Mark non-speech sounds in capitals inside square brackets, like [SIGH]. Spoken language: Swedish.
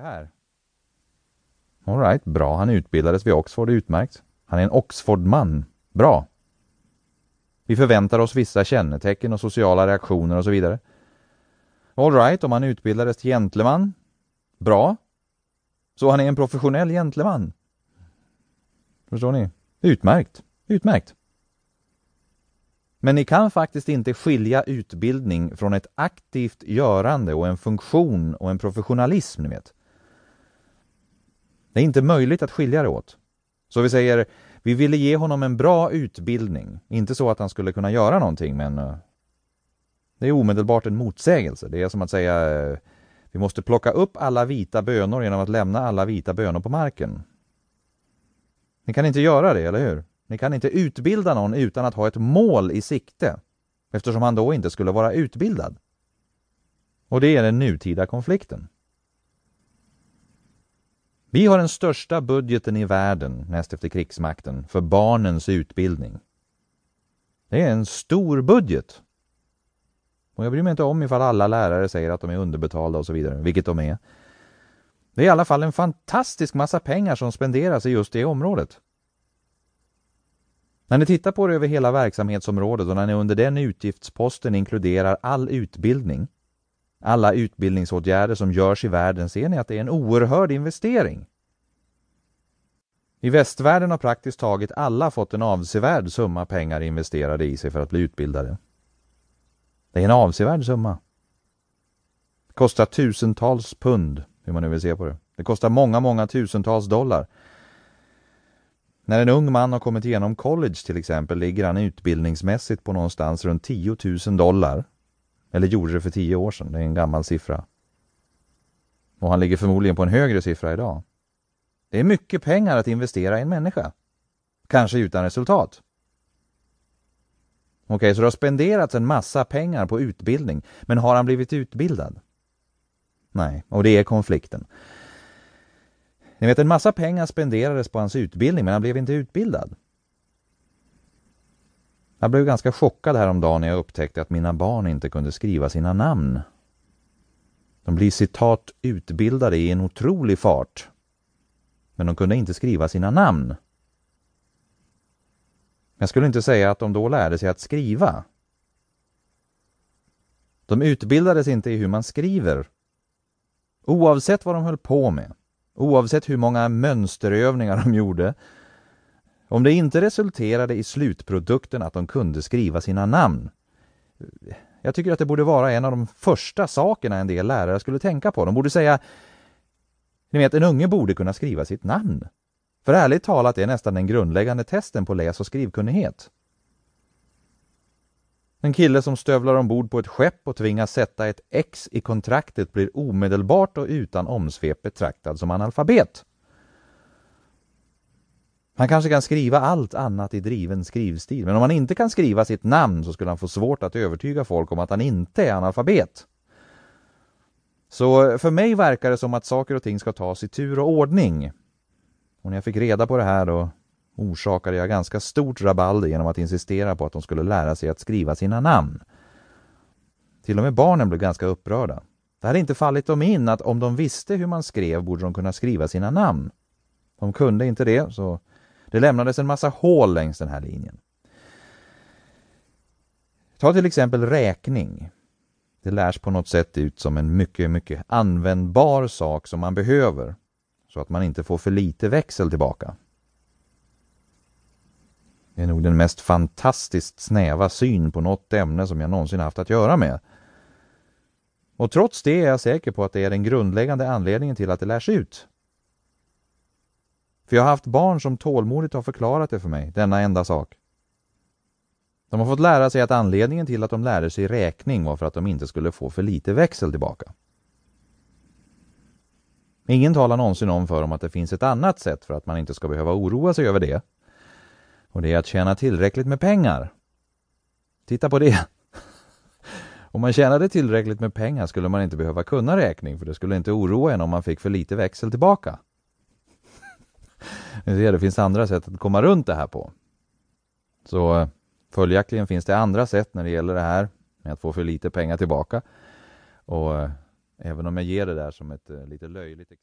det här? Alright, bra. Han utbildades vid Oxford, utmärkt. Han är en Oxfordman. Bra. Vi förväntar oss vissa kännetecken och sociala reaktioner och så vidare. Alright, om han utbildades till gentleman. Bra. Så han är en professionell gentleman. Förstår ni? Utmärkt. Utmärkt. Men ni kan faktiskt inte skilja utbildning från ett aktivt görande och en funktion och en professionalism, ni vet. Det är inte möjligt att skilja det åt. Så vi säger, vi ville ge honom en bra utbildning. Inte så att han skulle kunna göra någonting, men eh, det är omedelbart en motsägelse. Det är som att säga, eh, vi måste plocka upp alla vita bönor genom att lämna alla vita bönor på marken. Ni kan inte göra det, eller hur? Ni kan inte utbilda någon utan att ha ett mål i sikte, eftersom han då inte skulle vara utbildad. Och det är den nutida konflikten. Vi har den största budgeten i världen, näst efter krigsmakten, för barnens utbildning. Det är en stor budget. Och jag bryr mig inte om ifall alla lärare säger att de är underbetalda och så vidare, vilket de är. Det är i alla fall en fantastisk massa pengar som spenderas i just det området. När ni tittar på det över hela verksamhetsområdet och när ni under den utgiftsposten inkluderar all utbildning, alla utbildningsåtgärder som görs i världen, ser ni att det är en oerhörd investering. I västvärlden har praktiskt taget alla fått en avsevärd summa pengar investerade i sig för att bli utbildade. Det är en avsevärd summa. Det kostar tusentals pund, hur man nu vill se på det. Det kostar många, många tusentals dollar när en ung man har kommit igenom college till exempel ligger han utbildningsmässigt på någonstans runt 10 000 dollar. Eller gjorde det för tio år sedan, det är en gammal siffra. Och han ligger förmodligen på en högre siffra idag. Det är mycket pengar att investera i en människa. Kanske utan resultat. Okej, okay, så det har spenderats en massa pengar på utbildning, men har han blivit utbildad? Nej, och det är konflikten. Ni vet, en massa pengar spenderades på hans utbildning, men han blev inte utbildad. Jag blev ganska chockad häromdagen när jag upptäckte att mina barn inte kunde skriva sina namn. De blir citat utbildade i en otrolig fart. Men de kunde inte skriva sina namn. Jag skulle inte säga att de då lärde sig att skriva. De utbildades inte i hur man skriver. Oavsett vad de höll på med oavsett hur många mönsterövningar de gjorde. Om det inte resulterade i slutprodukten att de kunde skriva sina namn. Jag tycker att det borde vara en av de första sakerna en del lärare skulle tänka på. De borde säga, ni vet, en unge borde kunna skriva sitt namn. För ärligt talat är nästan den grundläggande testen på läs- och skrivkunnighet. En kille som stövlar ombord på ett skepp och tvingas sätta ett X i kontraktet blir omedelbart och utan omsvep betraktad som analfabet. Han kanske kan skriva allt annat i driven skrivstil, men om han inte kan skriva sitt namn så skulle han få svårt att övertyga folk om att han inte är analfabet. Så för mig verkar det som att saker och ting ska tas i tur och ordning. Och när jag fick reda på det här då orsakade jag ganska stort rabalder genom att insistera på att de skulle lära sig att skriva sina namn. Till och med barnen blev ganska upprörda. Det hade inte fallit dem in att om de visste hur man skrev borde de kunna skriva sina namn. De kunde inte det, så det lämnades en massa hål längs den här linjen. Ta till exempel räkning. Det lärs på något sätt ut som en mycket, mycket användbar sak som man behöver, så att man inte får för lite växel tillbaka. Det är nog den mest fantastiskt snäva syn på något ämne som jag någonsin haft att göra med. Och trots det är jag säker på att det är den grundläggande anledningen till att det lärs ut. För jag har haft barn som tålmodigt har förklarat det för mig, denna enda sak. De har fått lära sig att anledningen till att de lärde sig räkning var för att de inte skulle få för lite växel tillbaka. Ingen talar någonsin om för dem att det finns ett annat sätt för att man inte ska behöva oroa sig över det. Och det är att tjäna tillräckligt med pengar. Titta på det. [LAUGHS] Om man tjänade tillräckligt med pengar skulle man inte behöva kunna räkning för det skulle inte oroa en om man fick för lite växel tillbaka det finns andra sätt att komma runt det här på. Så eh, följaktligen finns det andra sätt när det gäller det här med att få för lite pengar tillbaka. Och eh, även om jag ger det där som ett eh, lite löjligt exempel